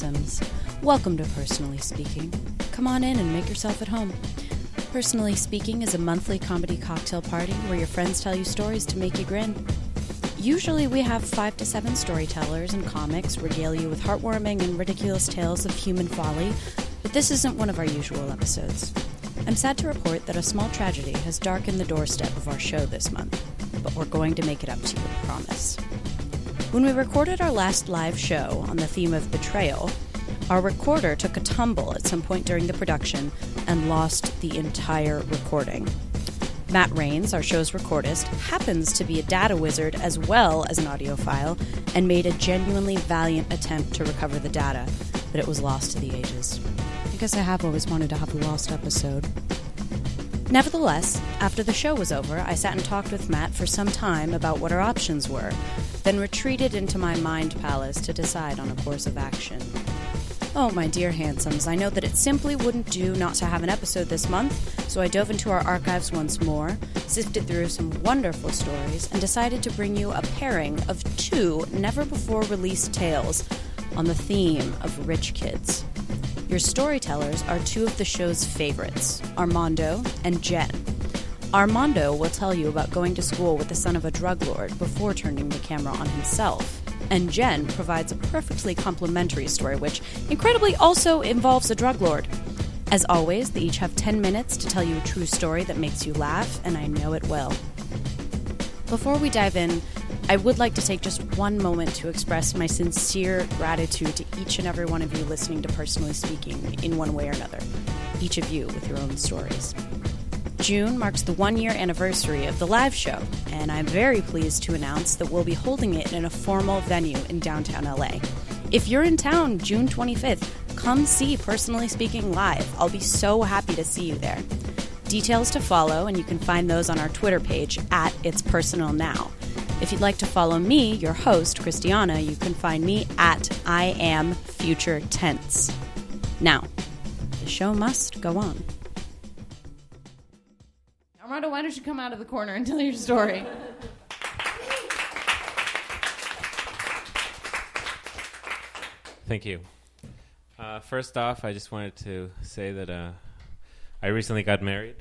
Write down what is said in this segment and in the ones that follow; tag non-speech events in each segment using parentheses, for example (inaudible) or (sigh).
handsomes. Welcome to Personally Speaking. Come on in and make yourself at home. Personally Speaking is a monthly comedy cocktail party where your friends tell you stories to make you grin. Usually, we have five to seven storytellers and comics regale you with heartwarming and ridiculous tales of human folly, but this isn't one of our usual episodes. I'm sad to report that a small tragedy has darkened the doorstep of our show this month, but we're going to make it up to you, I promise. When we recorded our last live show on the theme of betrayal, our recorder took a tumble at some point during the production and lost the entire recording. Matt Rains, our show's recordist, happens to be a data wizard as well as an audiophile and made a genuinely valiant attempt to recover the data, but it was lost to the ages. I guess I have always wanted to have a lost episode. Nevertheless, after the show was over, I sat and talked with Matt for some time about what our options were, then retreated into my mind palace to decide on a course of action. Oh, my dear handsomes, I know that it simply wouldn't do not to have an episode this month, so I dove into our archives once more, sifted through some wonderful stories, and decided to bring you a pairing of two never before released tales on the theme of rich kids. Your storytellers are two of the show's favorites, Armando and Jen. Armando will tell you about going to school with the son of a drug lord before turning the camera on himself. And Jen provides a perfectly complimentary story, which incredibly also involves a drug lord. As always, they each have 10 minutes to tell you a true story that makes you laugh, and I know it will. Before we dive in, I would like to take just one moment to express my sincere gratitude to each and every one of you listening to Personally Speaking in one way or another, each of you with your own stories. June marks the one year anniversary of the live show, and I'm very pleased to announce that we'll be holding it in a formal venue in downtown LA. If you're in town June 25th, come see Personally Speaking live. I'll be so happy to see you there. Details to follow, and you can find those on our Twitter page at It's Personal Now. If you'd like to follow me, your host, Christiana, you can find me at I Am Future Tense. Now, the show must go on. Why don't you come out of the corner and tell your story? Thank you. Uh, first off, I just wanted to say that uh, I recently got married.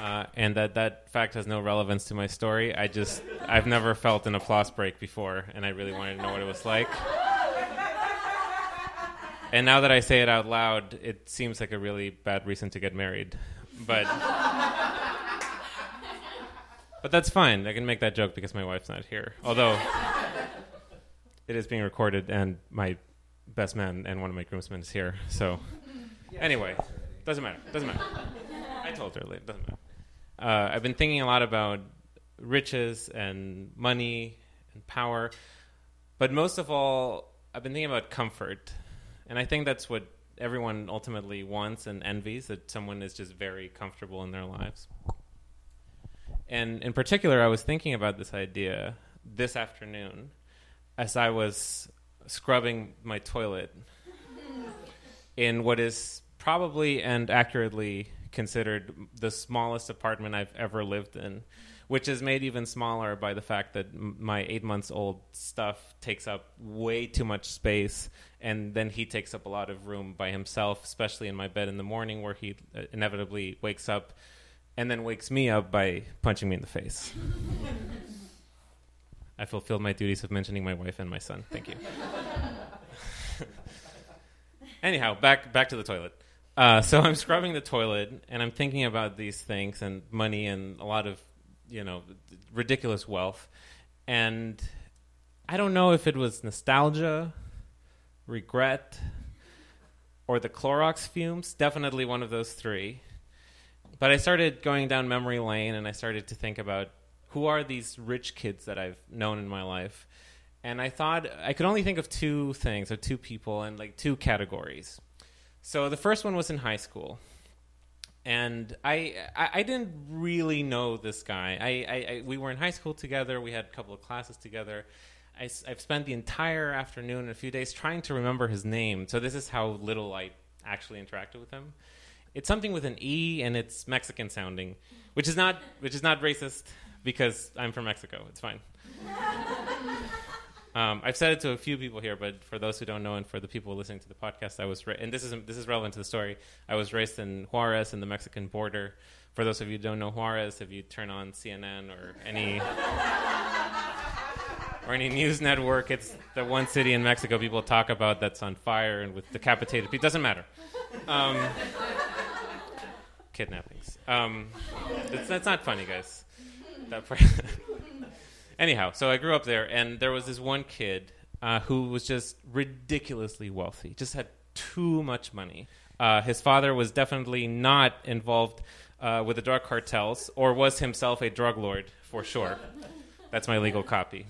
Uh, and that that fact has no relevance to my story. I just I've never felt an applause break before, and I really wanted to know what it was like. And now that I say it out loud, it seems like a really bad reason to get married, but but that's fine. I can make that joke because my wife's not here. Although it is being recorded, and my best man and one of my groomsmen is here. So anyway, doesn't matter. Doesn't matter. I told her. It doesn't matter. Uh, I've been thinking a lot about riches and money and power, but most of all, I've been thinking about comfort, and I think that's what everyone ultimately wants and envies that someone is just very comfortable in their lives. And in particular, I was thinking about this idea this afternoon as I was scrubbing my toilet (laughs) in what is probably and accurately considered the smallest apartment I've ever lived in, which is made even smaller by the fact that my eight months old stuff takes up way too much space, and then he takes up a lot of room by himself, especially in my bed in the morning where he uh, inevitably wakes up and then wakes me up by punching me in the face. I fulfilled my duties of mentioning my wife and my son. Thank you. (laughs) Anyhow, back back to the toilet. Uh, so I'm scrubbing the toilet, and I'm thinking about these things and money and a lot of, you know, ridiculous wealth, and I don't know if it was nostalgia, regret, or the Clorox fumes. Definitely one of those three. But I started going down memory lane, and I started to think about who are these rich kids that I've known in my life, and I thought I could only think of two things or two people and like two categories. So the first one was in high school, and I I, I didn't really know this guy. I, I, I we were in high school together. We had a couple of classes together. I, have spent the entire afternoon and a few days trying to remember his name. So this is how little I actually interacted with him. It's something with an E and it's Mexican sounding, which is not which is not racist because I'm from Mexico. It's fine. (laughs) Um, I've said it to a few people here, but for those who don't know, and for the people listening to the podcast, I was ra- and this is this is relevant to the story. I was raised in Juarez, in the Mexican border. For those of you who don't know Juarez, if you turn on CNN or any or any news network, it's the one city in Mexico people talk about that's on fire and with decapitated people. Doesn't matter. Um, kidnappings. Um, it's, that's not funny, guys. That part. (laughs) Anyhow, so I grew up there, and there was this one kid uh, who was just ridiculously wealthy, just had too much money. Uh, his father was definitely not involved uh, with the drug cartels, or was himself a drug lord for sure. That's my legal copy.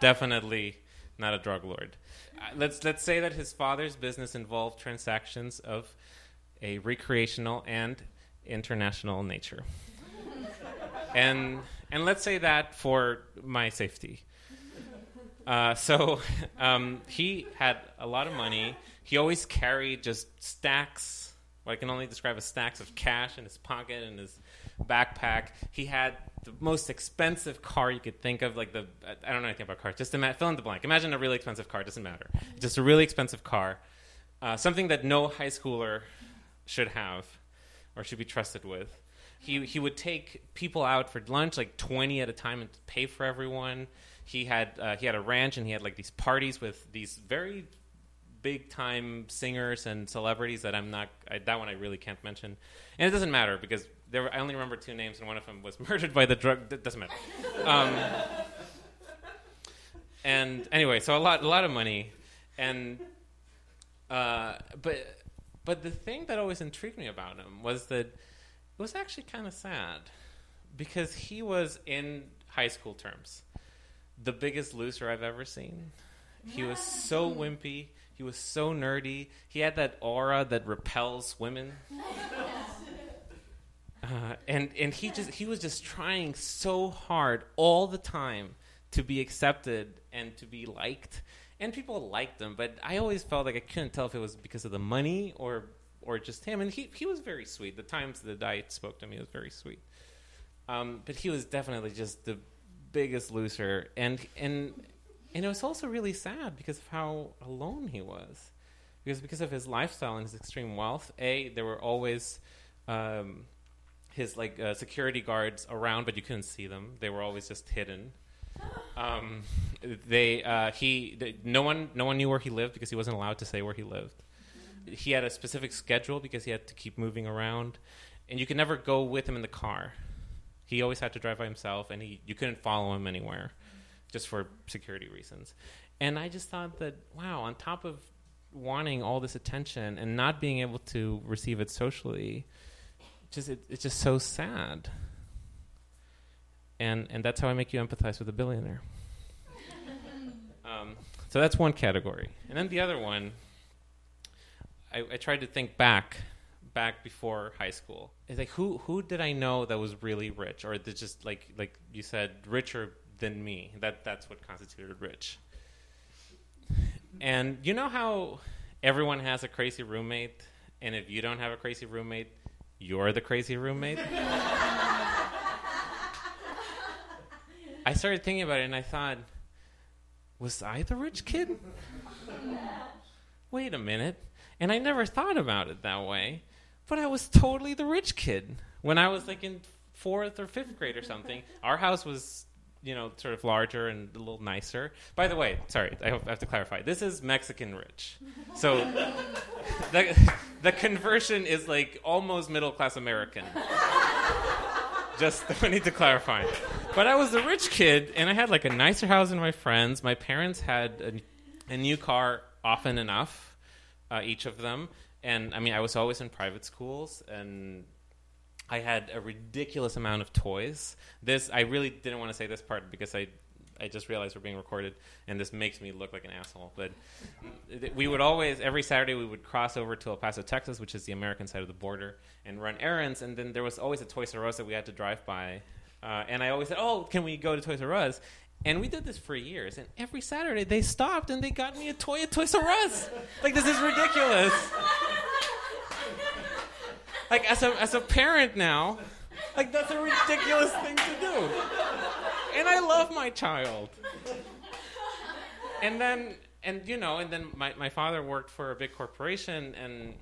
definitely not a drug lord. Uh, let's let's say that his father's business involved transactions of a recreational and international nature. and and let's say that for my safety. Uh, so (laughs) um, he had a lot of money. He always carried just stacks, what I can only describe as stacks of cash in his pocket and his backpack. He had the most expensive car you could think of, like the I don't know anything about cars. Just ima- fill in the blank. Imagine a really expensive car. Doesn't matter. Just a really expensive car, uh, something that no high schooler should have or should be trusted with. He he would take people out for lunch, like twenty at a time, and pay for everyone. He had uh, he had a ranch, and he had like these parties with these very big time singers and celebrities that I'm not I, that one I really can't mention, and it doesn't matter because there were, I only remember two names, and one of them was (laughs) murdered by the drug. That doesn't matter. Um, and anyway, so a lot a lot of money, and uh, but but the thing that always intrigued me about him was that it was actually kind of sad because he was in high school terms the biggest loser I've ever seen. He was so wimpy. He was so nerdy. He had that aura that repels women. (laughs) Uh, and and he just he was just trying so hard all the time to be accepted and to be liked. And people liked him, but I always felt like I couldn't tell if it was because of the money or or just him. And he he was very sweet. The times that I spoke to he was very sweet. Um, but he was definitely just the biggest loser, and and and it was also really sad because of how alone he was, because because of his lifestyle and his extreme wealth. A, there were always um, his like uh, security guards around, but you couldn't see them. They were always just hidden. Um, they uh, he th- no one no one knew where he lived because he wasn't allowed to say where he lived. He had a specific schedule because he had to keep moving around, and you could never go with him in the car. He always had to drive by himself, and he you couldn't follow him anywhere, just for security reasons. And I just thought that wow, on top of wanting all this attention and not being able to receive it socially, just it, it's just so sad. And and that's how I make you empathize with a billionaire. (laughs) um, so that's one category, and then the other one. I, I tried to think back back before high school. It's like who who did I know that was really rich, or just like like you said, richer than me? That that's what constituted rich. And you know how everyone has a crazy roommate, and if you don't have a crazy roommate, you're the crazy roommate. (laughs) I started thinking about it, and I thought, was I the rich kid? Wait a minute. And I never thought about it that way. But I was totally the rich kid. When I was like in fourth or fifth grade or something, (laughs) our house was, you know, sort of larger and a little nicer. By the way, sorry, I have to clarify. This is Mexican rich. So (laughs) the, the conversion is like almost middle class American. (laughs) Just I need to clarify. But I was a rich kid, and I had like a nicer house than my friends. My parents had a, a new car often enough, uh, each of them and I mean, I was always in private schools, and I had a ridiculous amount of toys. This I really didn't want to say this part because I, I just realized we're being recorded, and this makes me look like an asshole. But we would always every Saturday we would cross over to El Paso, Texas, which is the American side of the border, and run errands. And then there was always a Toys R Us that we had to drive by, uh, and I always said, "Oh, can we go to Toys R Us?" And we did this for years. And every Saturday they stopped and they got me a toy at Toys R Us. Like this is ridiculous. like as a as a parent now, like that's a ridiculous thing to do. and I love my child. And then, and you know, and then my, my father worked for a big corporation, and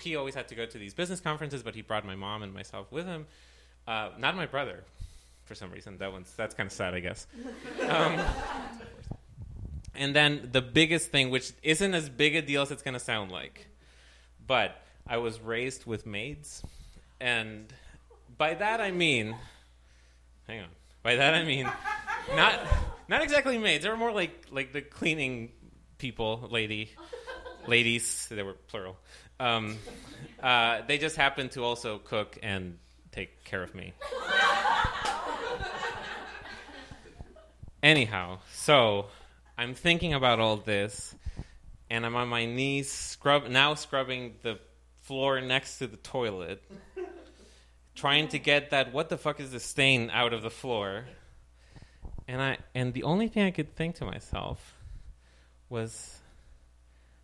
he always had to go to these business conferences, but he brought my mom and myself with him. Uh, not my brother, for some reason. That one's that's kind of sad, I guess. Um, and then the biggest thing, which isn't as big a deal as it's going to sound like, but I was raised with maids, and by that I mean, hang on. By that I mean, not not exactly maids. They were more like like the cleaning people, lady, ladies. They were plural. Um, uh, they just happened to also cook and take care of me. Anyhow, so I'm thinking about all this, and I'm on my knees, scrub now scrubbing the floor next to the toilet, (laughs) trying to get that what the fuck is the stain out of the floor. And I and the only thing I could think to myself was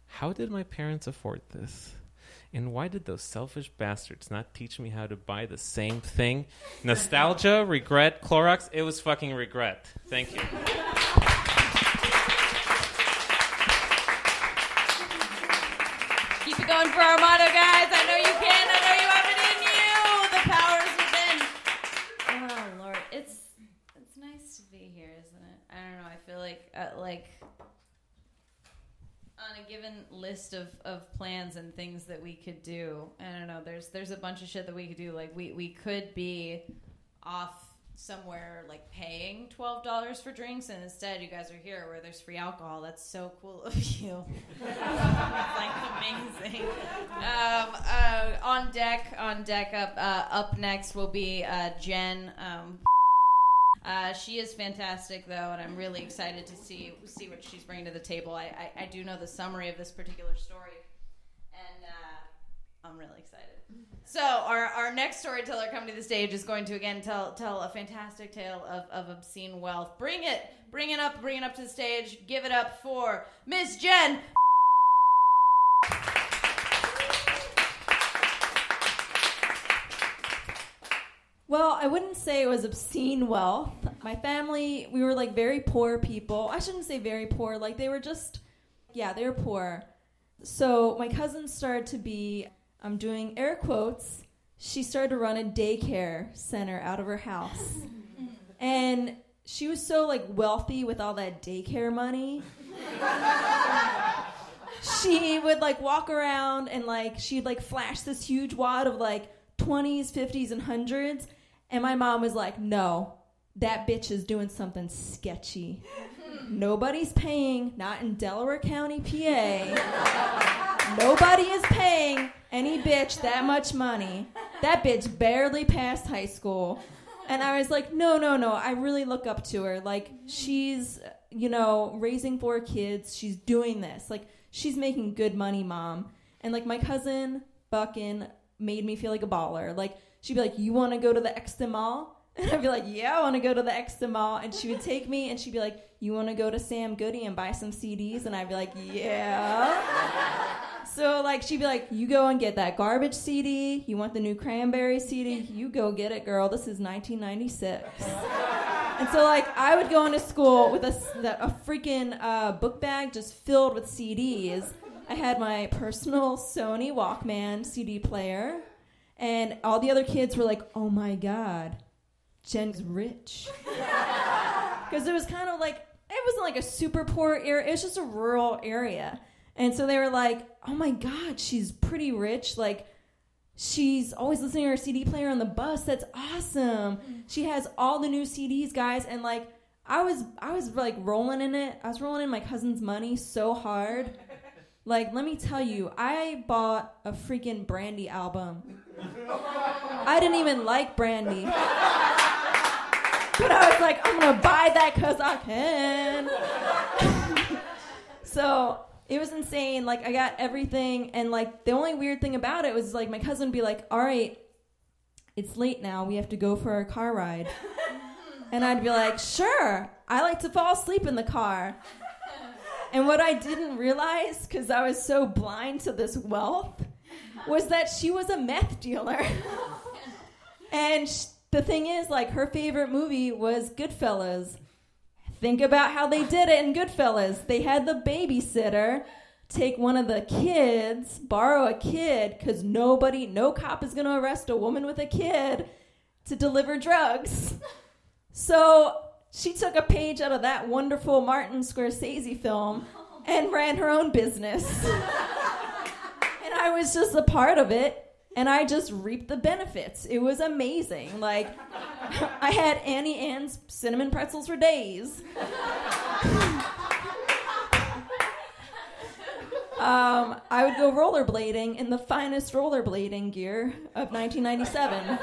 how did my parents afford this? And why did those selfish bastards not teach me how to buy the same thing? Nostalgia, regret, Clorox, it was fucking regret. Thank you. Keep it going for Armando, guys. I know you can. I know you have it in you. The power is within. Oh Lord, it's it's nice to be here, isn't it? I don't know. I feel like uh, like on a given list of, of plans and things that we could do. I don't know. There's there's a bunch of shit that we could do. Like we we could be off somewhere like paying twelve dollars for drinks, and instead you guys are here where there's free alcohol. That's so cool of you. (laughs) like amazing. Um, uh, on deck, on deck up uh, up next will be uh, Jen. Um, uh, she is fantastic, though, and I'm really excited to see see what she's bringing to the table. I, I, I do know the summary of this particular story, and uh, I'm really excited. So our, our next storyteller coming to the stage is going to again tell tell a fantastic tale of, of obscene wealth. Bring it, bring it up, bring it up to the stage. Give it up for Miss Jen. Well, I wouldn't say it was obscene wealth. My family, we were like very poor people. I shouldn't say very poor, like they were just, yeah, they were poor. So my cousin started to be, I'm doing air quotes, she started to run a daycare center out of her house. and she was so like wealthy with all that daycare money. she would like walk around and like she'd like flash this huge wad of like 20s, 50s, and 100s. And my mom was like, no, that bitch is doing something sketchy. (laughs) Nobody's paying, not in Delaware County, PA. Nobody is paying any bitch that much money. That bitch barely passed high school. And I was like, no, no, no. I really look up to her. Like, she's, you know, raising four kids. She's doing this. Like, she's making good money, mom. And, like, my cousin, Buckin, made me feel like a baller. Like, she'd be like, you want to go to the Exton Mall? (laughs) And I'd be like, yeah, I want to go to the Exton Mall. And she would take me and she'd be like, you want to go to Sam Goody and buy some CDs? And I'd be like, yeah. so, like, she'd be like, you go and get that garbage CD. You want the new Cranberry CD? You go get it, girl. This is 1996. and so, like, I would go into school with a, a freaking uh, book bag just filled with CDs. I had my personal Sony Walkman CD player. And all the other kids were like, oh my God, Jen's rich. (laughs) Because it was kind of like, it wasn't like a super poor area, it was just a rural area. And so they were like, oh my God, she's pretty rich. Like, she's always listening to her CD player on the bus. That's awesome. Mm. She has all the new CDs, guys. And like, I was, I was like rolling in it. I was rolling in my cousin's money so hard. (laughs) Like, let me tell you, I bought a freaking Brandy album. I didn't even like Brandy. But I was like, I'm gonna buy that because I can. (laughs) so it was insane. Like, I got everything, and like, the only weird thing about it was like, my cousin would be like, All right, it's late now. We have to go for a car ride. And I'd be like, Sure, I like to fall asleep in the car. And what I didn't realize, because I was so blind to this wealth, was that she was a meth dealer. (laughs) and the thing is, like, her favorite movie was Goodfellas. Think about how they did it in Goodfellas. They had the babysitter take one of the kids, borrow a kid, because nobody, no cop is going to arrest a woman with a kid to deliver drugs. So she took a page out of that wonderful Martin Scorsese film and ran her own business. (laughs) and I was just a part of it and I just reaped the benefits. It was amazing. Like I had Auntie Anne's cinnamon pretzels for days. um, I would go rollerblading in the finest rollerblading gear of 1997.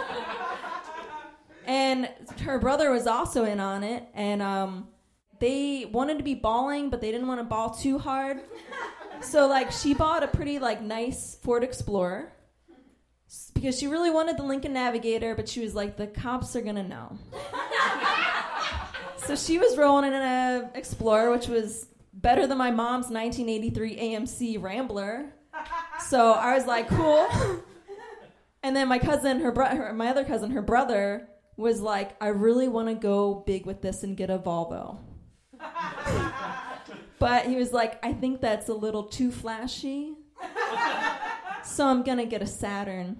And her brother was also in on it, and um, they wanted to be balling, but they didn't want to ball too hard. So like she bought a pretty like nice Ford Explorer because she really wanted the Lincoln Navigator, but she was like, the cops are gonna know. so she was rolling in an Explorer, which was better than my mom's 1983 AMC Rambler. So I was like, cool. and then my cousin, her, bro- her my other cousin, her brother was like, I really want to go big with this and get a Volvo. (laughs) but he was like, I think that's a little too flashy. so I'm going to get a Saturn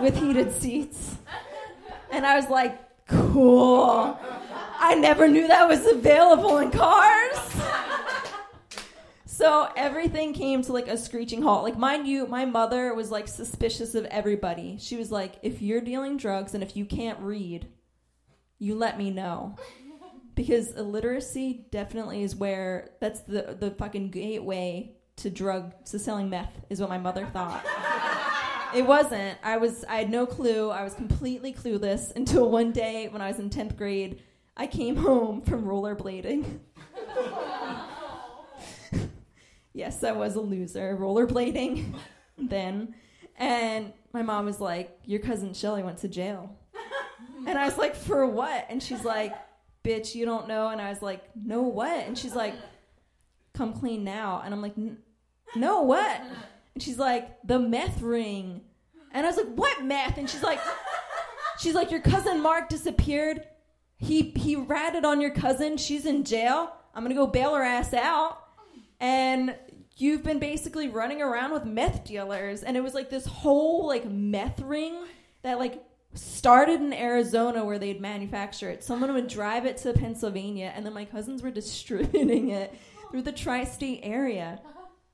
with heated seats. And I was like, cool. I never knew that was available in cars. So everything came to like a screeching halt. Like, mind you, my mother was like suspicious of everybody. She was like, if you're dealing drugs and if you can't read, you let me know. (laughs) Because illiteracy definitely is where that's the the fucking gateway to drug to selling meth is what my mother thought. it wasn't. I was I had no clue. I was completely clueless until one day when I was in 10th grade, I came home from rollerblading. (laughs) yes, I was a loser rollerblading (laughs) then. And my mom was like, Your cousin Shelly went to jail. And I was like, For what? And she's like, Bitch, you don't know. And I was like, No, what? And she's like, Come clean now. And I'm like, No, what? And she's like, The meth ring. And I was like, What meth? And she's like, She's like, Your cousin Mark disappeared. He he ratted on your cousin. She's in jail. I'm gonna go bail her ass out. And you've been basically running around with meth dealers and it was like this whole like meth ring that like started in Arizona where they'd manufacture it. Someone would drive it to Pennsylvania and then my cousins were (laughs) distributing it through the tri-state area.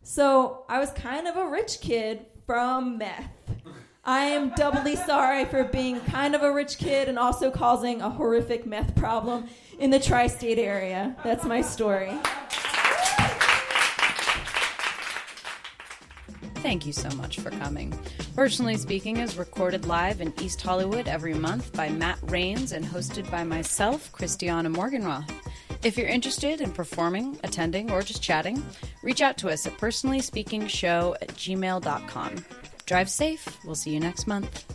So, I was kind of a rich kid from meth. I am doubly sorry for being kind of a rich kid and also causing a horrific meth problem in the tri-state area. That's my story. Thank you so much for coming. Personally Speaking is recorded live in East Hollywood every month by Matt Rains and hosted by myself, Christiana Morganroth. If you're interested in performing, attending, or just chatting, reach out to us at personallyspeakingshow at gmail.com. Drive safe. We'll see you next month.